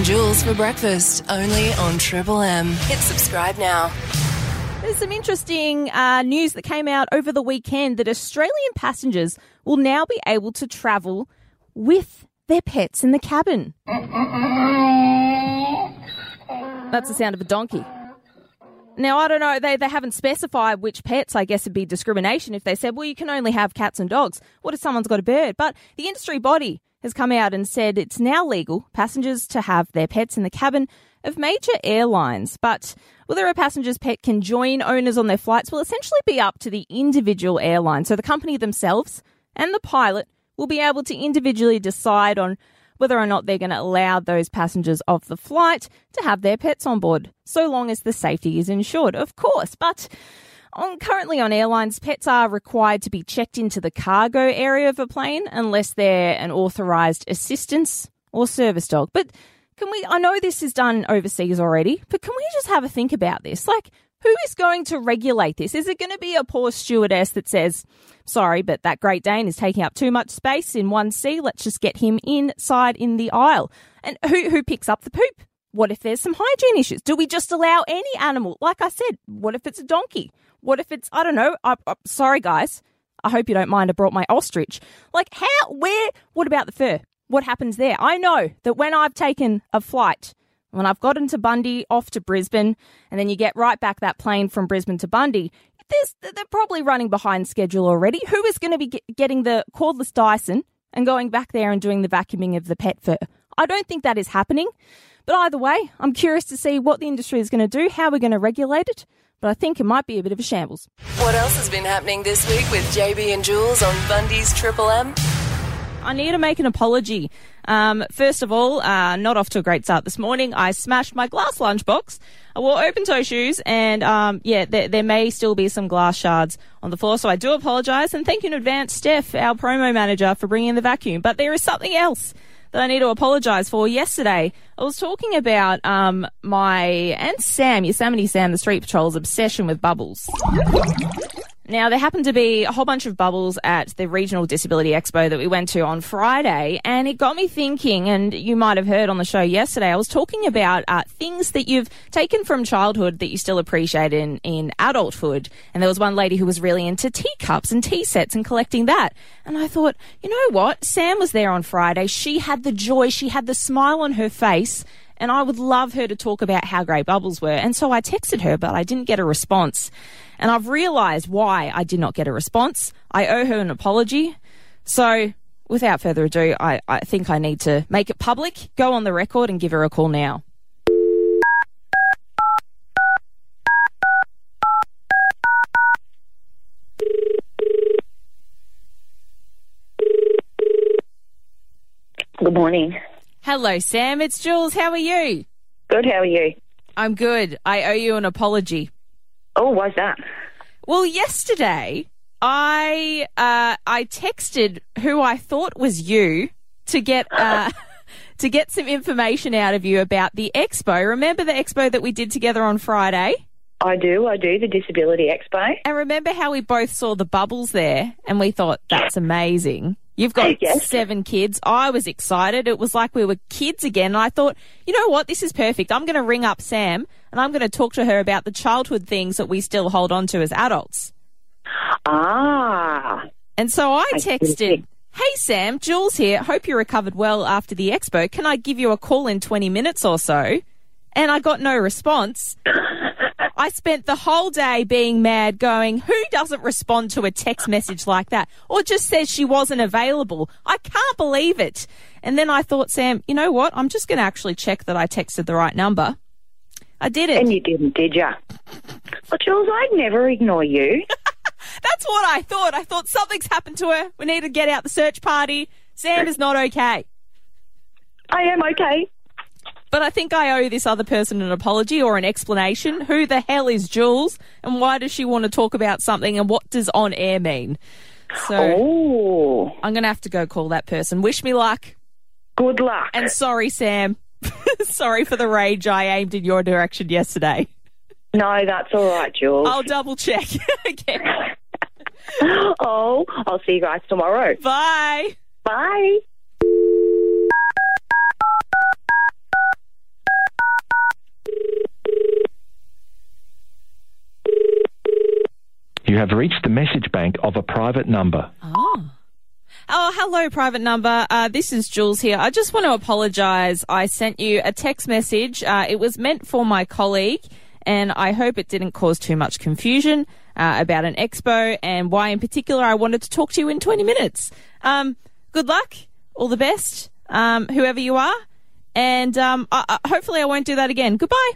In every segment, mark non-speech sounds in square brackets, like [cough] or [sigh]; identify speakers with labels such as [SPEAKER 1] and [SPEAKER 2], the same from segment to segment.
[SPEAKER 1] And Jules for breakfast, only on Triple M. Hit subscribe now.
[SPEAKER 2] There's some interesting uh, news that came out over the weekend that Australian passengers will now be able to travel with their pets in the cabin. That's the sound of a donkey. Now, I don't know, they, they haven't specified which pets. I guess it'd be discrimination if they said, well, you can only have cats and dogs. What if someone's got a bird? But the industry body has come out and said it's now legal passengers to have their pets in the cabin of major airlines. But whether a passenger's pet can join owners on their flights will essentially be up to the individual airline. So the company themselves and the pilot will be able to individually decide on whether or not they're going to allow those passengers of the flight to have their pets on board, so long as the safety is ensured, of course. But on, currently on airlines, pets are required to be checked into the cargo area of a plane unless they're an authorized assistance or service dog. But can we, I know this is done overseas already, but can we just have a think about this? Like, who is going to regulate this? Is it going to be a poor stewardess that says, sorry, but that Great Dane is taking up too much space in one seat. Let's just get him inside in the aisle. And who, who picks up the poop? What if there's some hygiene issues? Do we just allow any animal? Like I said, what if it's a donkey? What if it's, I don't know, I, I, sorry guys. I hope you don't mind I brought my ostrich. Like how, where, what about the fur? What happens there? I know that when I've taken a flight when I've gotten to Bundy, off to Brisbane, and then you get right back that plane from Brisbane to Bundy, they're probably running behind schedule already. Who is going to be getting the cordless Dyson and going back there and doing the vacuuming of the pet fur? I don't think that is happening. But either way, I'm curious to see what the industry is going to do, how we're going to regulate it. But I think it might be a bit of a shambles.
[SPEAKER 1] What else has been happening this week with JB and Jules on Bundy's Triple M?
[SPEAKER 2] I need to make an apology. Um, first of all, uh, not off to a great start this morning. I smashed my glass lunchbox. I wore open toe shoes, and um, yeah, there, there, may still be some glass shards on the floor. So I do apologise, and thank you in advance, Steph, our promo manager, for bringing the vacuum. But there is something else that I need to apologise for. Yesterday, I was talking about um, my and Sam, Yosemite Sam, the Street Patrol's obsession with bubbles. Now, there happened to be a whole bunch of bubbles at the Regional Disability Expo that we went to on Friday, and it got me thinking, and you might have heard on the show yesterday, I was talking about uh, things that you've taken from childhood that you still appreciate in, in adulthood. And there was one lady who was really into teacups and tea sets and collecting that. And I thought, you know what? Sam was there on Friday. She had the joy, she had the smile on her face and I would love her to talk about how great bubbles were. And so I texted her, but I didn't get a response. And I've realized why I did not get a response. I owe her an apology. So without further ado, I, I think I need to make it public, go on the record, and give her a call now.
[SPEAKER 3] Good morning.
[SPEAKER 2] Hello, Sam. It's Jules. How are you?
[SPEAKER 3] Good. How are you?
[SPEAKER 2] I'm good. I owe you an apology.
[SPEAKER 3] Oh, why's that?
[SPEAKER 2] Well, yesterday I uh, I texted who I thought was you to get uh, [laughs] to get some information out of you about the expo. Remember the expo that we did together on Friday?
[SPEAKER 3] I do, I do, the Disability Expo.
[SPEAKER 2] And remember how we both saw the bubbles there and we thought that's amazing. You've got yes. seven kids. I was excited. It was like we were kids again. And I thought, you know what? This is perfect. I'm going to ring up Sam and I'm going to talk to her about the childhood things that we still hold on to as adults.
[SPEAKER 3] Ah.
[SPEAKER 2] And so I texted, Hey Sam, Jules here. Hope you recovered well after the expo. Can I give you a call in 20 minutes or so? And I got no response. I spent the whole day being mad, going, who doesn't respond to a text message like that? Or just says she wasn't available. I can't believe it. And then I thought, Sam, you know what? I'm just going to actually check that I texted the right number. I did it.
[SPEAKER 3] And you didn't, did you? Well, Jules, I'd never ignore you. [laughs]
[SPEAKER 2] That's what I thought. I thought something's happened to her. We need to get out the search party. Sam is not okay.
[SPEAKER 3] I am okay.
[SPEAKER 2] But I think I owe this other person an apology or an explanation. Who the hell is Jules and why does she want to talk about something and what does on air mean? So
[SPEAKER 3] oh.
[SPEAKER 2] I'm going to have to go call that person. Wish me luck.
[SPEAKER 3] Good luck.
[SPEAKER 2] And sorry, Sam. [laughs] sorry for the rage I aimed in your direction yesterday.
[SPEAKER 3] No, that's all right, Jules.
[SPEAKER 2] I'll double check [laughs] again. [laughs]
[SPEAKER 3] oh, I'll see you guys tomorrow.
[SPEAKER 2] Bye.
[SPEAKER 3] Bye.
[SPEAKER 4] You have reached the message bank of a private number.
[SPEAKER 2] Oh. Oh, hello, private number. Uh, this is Jules here. I just want to apologise. I sent you a text message. Uh, it was meant for my colleague, and I hope it didn't cause too much confusion uh, about an expo and why, in particular, I wanted to talk to you in 20 minutes. Um, good luck. All the best, um, whoever you are. And um, hopefully, I won't do that again. Goodbye.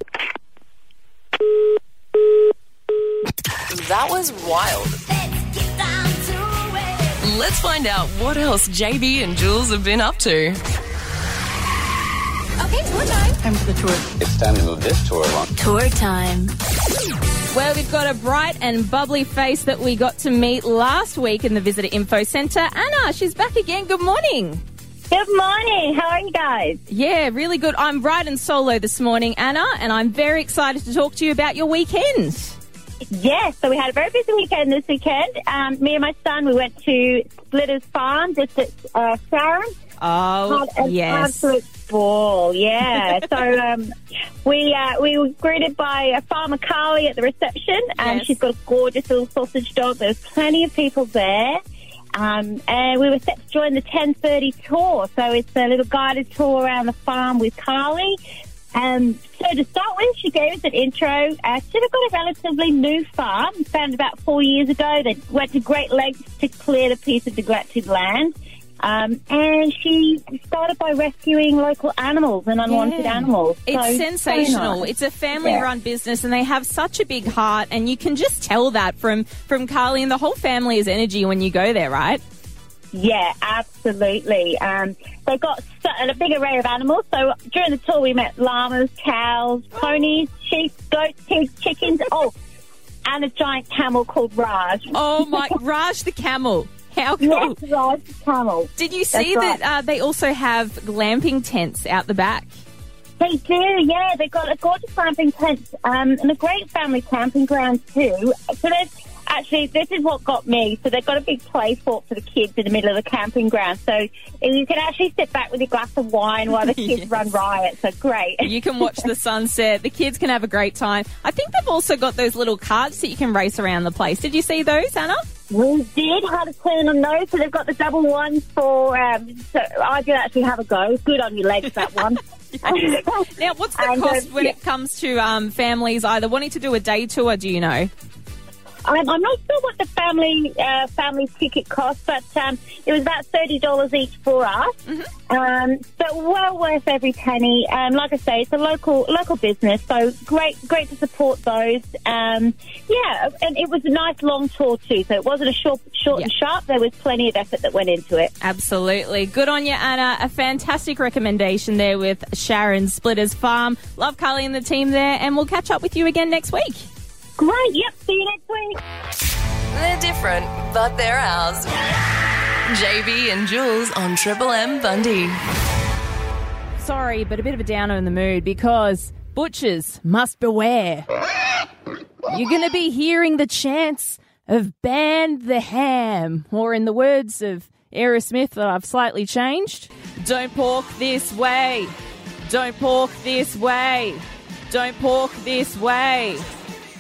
[SPEAKER 1] That was wild. Let's find out what else JB and Jules have been up to.
[SPEAKER 5] Okay, tour time.
[SPEAKER 6] Time for the tour.
[SPEAKER 7] It's time to move this tour along.
[SPEAKER 5] Tour time.
[SPEAKER 2] Well, we've got a bright and bubbly face that we got to meet last week in the Visitor Info Centre. Anna, she's back again. Good morning.
[SPEAKER 3] Good morning. How are you guys?
[SPEAKER 2] Yeah, really good. I'm riding solo this morning, Anna, and I'm very excited to talk to you about your weekend.
[SPEAKER 3] Yes, so we had a very busy weekend this weekend. Um, me and my son, we went to Splitters Farm just at uh, Sharon.
[SPEAKER 2] Oh,
[SPEAKER 3] Had an
[SPEAKER 2] yes.
[SPEAKER 3] absolute ball, yeah. [laughs] so um, we uh, we were greeted by uh, Farmer Carly at the reception, and
[SPEAKER 2] Yes.
[SPEAKER 3] she's got a gorgeous little sausage dog. There's plenty of people there. Um, and we were set to join the 10:30 tour, so it's a little guided tour around the farm with Carly. Um, so to start with, she gave us an intro. Uh, she's got a relatively new farm, founded about four years ago. They went to great lengths to clear the piece of neglected land. Um, and she started by rescuing local animals and unwanted
[SPEAKER 2] Yeah.
[SPEAKER 3] animals.
[SPEAKER 2] It's sensational.
[SPEAKER 3] so nice.
[SPEAKER 2] It's a family-run business, and they have such a big heart, and you can just tell that from from Carly and the whole family's energy when you go there, right?
[SPEAKER 3] Yeah, absolutely. Um, they've got a big array of animals. So during the tour, we met llamas, cows, ponies, sheep, goats, pigs, chickens. Oh, and a giant camel called Raj.
[SPEAKER 2] Oh my, Raj the camel. How cool!
[SPEAKER 3] Yes, Raj the camel.
[SPEAKER 2] Did you see
[SPEAKER 3] That's
[SPEAKER 2] that uh, they also have glamping tents out the back?
[SPEAKER 3] They do, yeah. They've got a gorgeous camping tent um, and a great family camping ground too. So there's actually this is what got me. So they've got a big play fort for the kids in the middle of the camping ground. So you can actually sit back with a glass of wine while the [laughs] kids
[SPEAKER 2] Yes.
[SPEAKER 3] run riot. So great.
[SPEAKER 2] You can watch the [laughs] sunset. The kids can have a great time. I think they've also got those little carts that you can race around the place. Did you see those, Anna?
[SPEAKER 3] We did have a turn on those, so they've got the double ones for. Um, so I did actually have a go. Good on your legs, that one. [laughs]
[SPEAKER 2] Now, what's the
[SPEAKER 3] And,
[SPEAKER 2] cost when
[SPEAKER 3] yeah.
[SPEAKER 2] it comes to um, families either wanting to do a day tour? Do you know?
[SPEAKER 3] I'm, I'm not sure what the family uh, family ticket cost, but um, it was about thirty dollars each for us. Um, but well worth every penny. Um, like I say, it's a local local business, so great great to support those. Um, yeah, and it was a nice long tour too, so it wasn't a short short and sharp. There was plenty of effort that went into it.
[SPEAKER 2] Absolutely. Good on you, Anna. A fantastic recommendation there with Sharon Splitters Farm. Love Carly and the team there, and we'll catch up with you again next week.
[SPEAKER 3] Great. Yep. See you next week.
[SPEAKER 1] They're different, but they're ours. JB and Jules on Triple M Bundy.
[SPEAKER 2] Sorry, but a bit of a downer in the mood because butchers must beware. You're going to be hearing the chants of ban the ham, or in the words of Aerosmith that I've slightly changed, don't pork this way, don't pork this way, don't pork this way.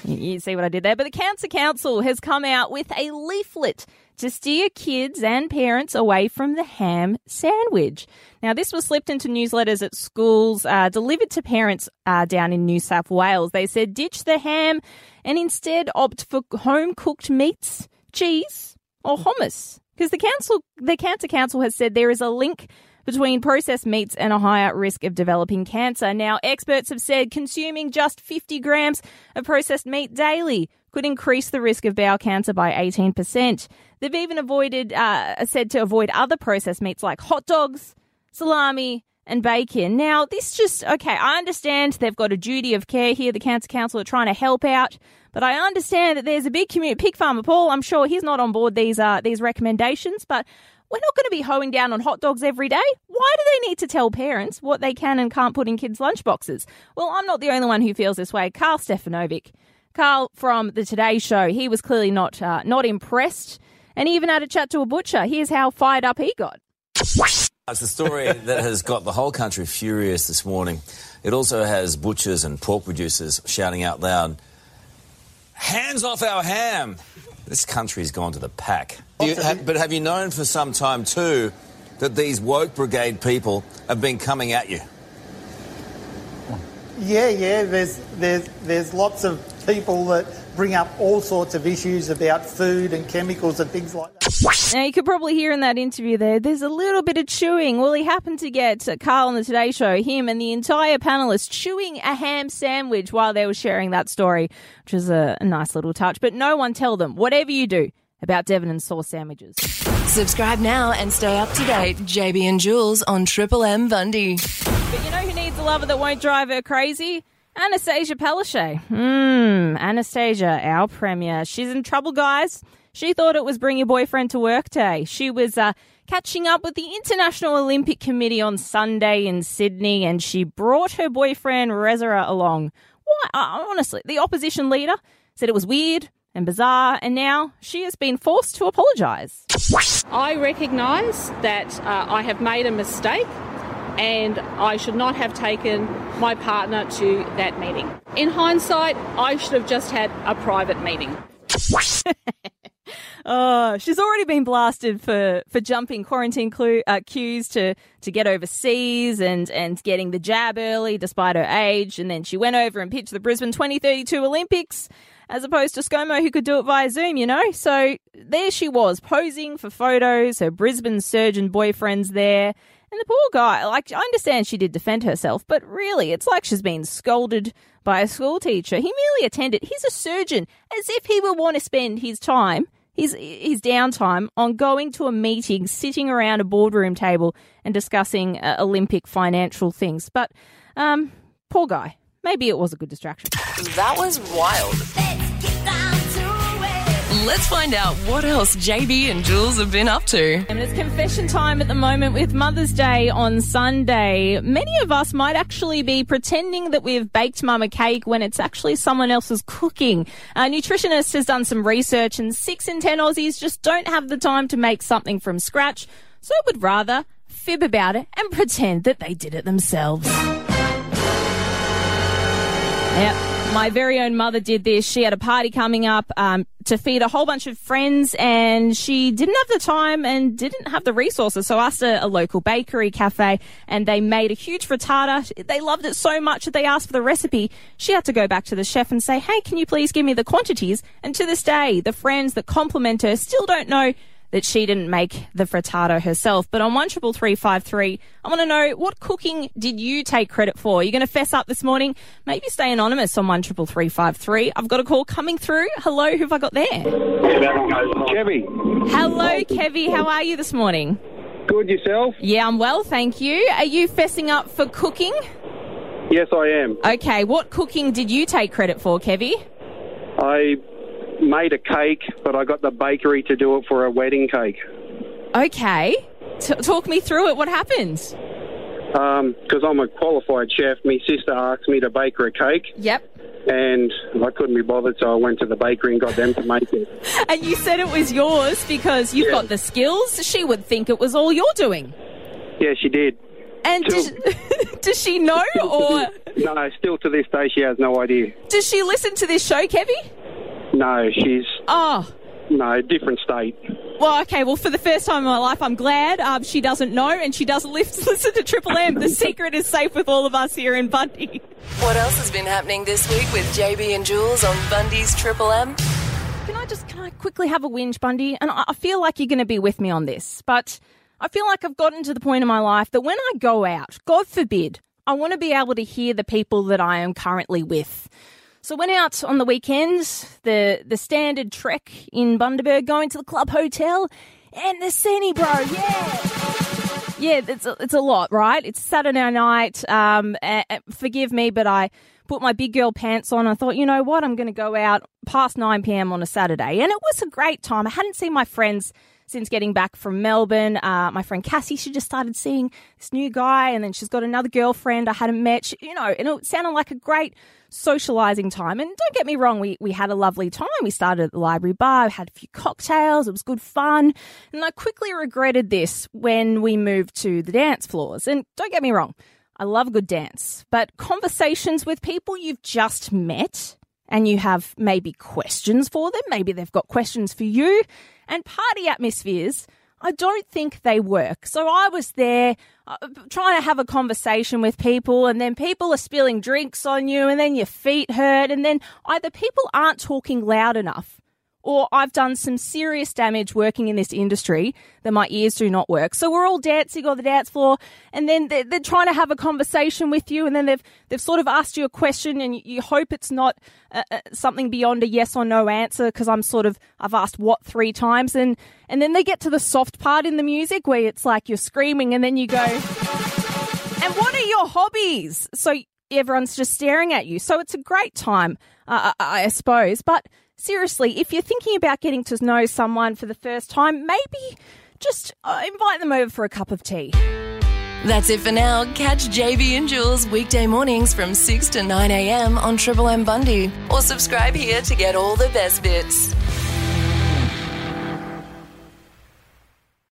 [SPEAKER 2] You see what I did there? But the Cancer Council has come out with a leaflet to steer kids and parents away from the ham sandwich. Now, this was slipped into newsletters at schools, uh, delivered to parents uh, down in New South Wales. They said ditch the ham and instead opt for home cooked meats, cheese, or hummus. Because the council, the Cancer Council has said there is a link between processed meats and a higher risk of developing cancer. Now, experts have said consuming just 50 grams of processed meat daily could increase the risk of bowel cancer by 18%. They've even avoided, uh, said to avoid other processed meats like hot dogs, salami, and bacon. Now, this just, okay, I understand they've got a duty of care here. The Cancer Council are trying to help out. But I understand that there's a big community. Pig farmer Paul, I'm sure he's not on board these uh, these recommendations, but we're not going to be hoeing down on hot dogs every day. Why do they need to tell parents what they can and can't put in kids' lunchboxes? Well, I'm not the only one who feels this way. Karl Stefanovic, Karl from the Today Show, he was clearly not uh, not impressed, and he even had a chat to a butcher. Here's how fired up he got.
[SPEAKER 8] It's a story that has got the whole country furious this morning. It also has butchers and pork producers shouting out loud, Hands off our ham! This country's gone to the pack. You ha- but have you known for some time too that these woke brigade people have been coming at you?
[SPEAKER 5] Yeah, yeah. There's there's there's lots of people that bring up all sorts of issues about food and chemicals and things like that.
[SPEAKER 2] Now, you could probably hear in that interview there, there's a little bit of chewing. Well, he happened to get uh, Karl on the Today Show, him and the entire panelists chewing a ham sandwich while they were sharing that story, which is a, a nice little touch. But no one tell them, whatever you do, about Devon and Sauce sandwiches.
[SPEAKER 1] Subscribe now and stay up to date. JB and Jules on Triple M Bundy.
[SPEAKER 2] But you know who needs a lover that won't drive her crazy? Annastacia Palaszczuk. Hmm, Annastacia, our premier. She's in trouble, guys. She thought it was bring your boyfriend to work day. She was uh, catching up with the International Olympic Committee on Sunday in Sydney, and she brought her boyfriend Reza along. Why? Uh, honestly, the opposition leader said it was weird and bizarre, and now she has been forced to apologise.
[SPEAKER 6] I recognise that uh, I have made a mistake and I should not have taken my partner to that meeting. In hindsight, I should have just had a private meeting. [laughs]
[SPEAKER 2] Oh, she's already been blasted for, for jumping quarantine clue, uh, queues to, to get overseas and, and getting the jab early despite her age. And then she went over and pitched the Brisbane 2032 Olympics as opposed to ScoMo who could do it via Zoom, you know? So there she was posing for photos. Her Brisbane surgeon boyfriend's there. And the poor guy, like, I understand she did defend herself, but really, it's like she's been scolded by a school teacher. He merely attended, he's a surgeon, as if he would want to spend his time his his downtime on going to a meeting, sitting around a boardroom table and discussing uh, Olympic financial things. But um, poor guy. Maybe it was a good distraction.
[SPEAKER 1] That was wild. Let's find out what else JB and Jules have been up to.
[SPEAKER 2] And it's confession time at the moment with Mother's Day on Sunday. Many of us might actually be pretending that we've baked mama cake when it's actually someone else's cooking. A nutritionist has done some research and six in ten Aussies just don't have the time to make something from scratch, so would rather fib about it and pretend that they did it themselves. Yep. My very own mother did this. She had a party coming up um, to feed a whole bunch of friends, and she didn't have the time and didn't have the resources. So asked a, a local bakery cafe, and they made a huge frittata. They loved it so much that they asked for the recipe. She had to go back to the chef and say, "Hey, can you please give me the quantities?" And to this day, the friends that compliment her still don't know that she didn't make the frittata herself. But on one triple three five three, I want to know what cooking did you take credit for? You're going to fess up this morning. Maybe stay anonymous on one triple three five three. I've got a call coming through. Hello, who've I got there?
[SPEAKER 9] Kevy.
[SPEAKER 2] Hello, Kevy. How are you this morning?
[SPEAKER 9] Good yourself?
[SPEAKER 2] Yeah, I'm well, thank you. Are you fessing up for cooking?
[SPEAKER 9] Yes, I am.
[SPEAKER 2] Okay, what cooking did you take credit for, Kevy?
[SPEAKER 9] I made a cake, but I got the bakery to do it for a wedding cake.
[SPEAKER 2] Okay. T- talk me through it. What happened?
[SPEAKER 9] Um, because I'm a qualified chef, my sister asked me to bake her a cake,
[SPEAKER 2] Yep.
[SPEAKER 9] and I couldn't be bothered, so I went to the bakery and got them to make it. [laughs]
[SPEAKER 2] And you said it was yours because you've
[SPEAKER 9] Yeah.
[SPEAKER 2] got the skills. She would think it was all you're doing.
[SPEAKER 9] Yeah, she did.
[SPEAKER 2] And does, [laughs] does she know or [laughs]
[SPEAKER 9] No, still to this day, she has no idea.
[SPEAKER 2] does she listen to this show, Kevy?
[SPEAKER 9] No, she's
[SPEAKER 2] Oh,
[SPEAKER 9] no different state.
[SPEAKER 2] well, okay. Well, for the first time in my life, I'm glad um, she doesn't know and she doesn't [laughs] listen to Triple M. The secret is safe with all of us here in Bundy.
[SPEAKER 1] What else has been happening this week with JB and Jules on Bundy's Triple M?
[SPEAKER 2] Can I just can I quickly have a whinge, Bundy? And I I feel like you're going to be with me on this, but I feel like I've gotten to the point in my life that when I go out, God forbid, I want to be able to hear the people that I am currently with. So went out on the weekends, the the standard trek in Bundaberg, going to the club hotel, and the cine, bro, yeah. Yeah, it's a, it's a lot, right? It's Saturday night. Um, a- forgive me, but I put my big girl pants on. I thought, you know what? I'm going to go out past 9 p.m. on a Saturday, and it was a great time. I hadn't seen my friends since getting back from Melbourne. Uh, my friend Cassie, she just started seeing this new guy, and then she's got another girlfriend I hadn't met. She, you know, and it sounded like a great socializing time. And don't get me wrong, we, we had a lovely time. We started at the library bar, had a few cocktails, it was good fun. And I quickly regretted this when we moved to the dance floors. And don't get me wrong, I love a good dance, but conversations with people you've just met and you have maybe questions for them. Maybe they've got questions for you. And party atmospheres, I don't think they work. So I was there uh, trying to have a conversation with people, and then people are spilling drinks on you, and then your feet hurt, and then either people aren't talking loud enough or I've done some serious damage working in this industry that my ears do not work. So we're all dancing on the dance floor, and then they're, they're trying to have a conversation with you, and then they've they've sort of asked you a question, and you, hope it's not uh, uh, something beyond a yes or no answer because I'm sort of I've asked what three times, and and then they get to the soft part in the music where it's like you're screaming, and then you go, and what are your hobbies? So everyone's just staring at you. So it's a great time, uh, I suppose, but seriously, if you're thinking about getting to know someone for the first time, maybe just uh, invite them over for a cup of tea.
[SPEAKER 1] That's it for now. Catch JB and Jules weekday mornings from 6 to 9 a.m. on Triple M Bundy or subscribe here to get all the best bits.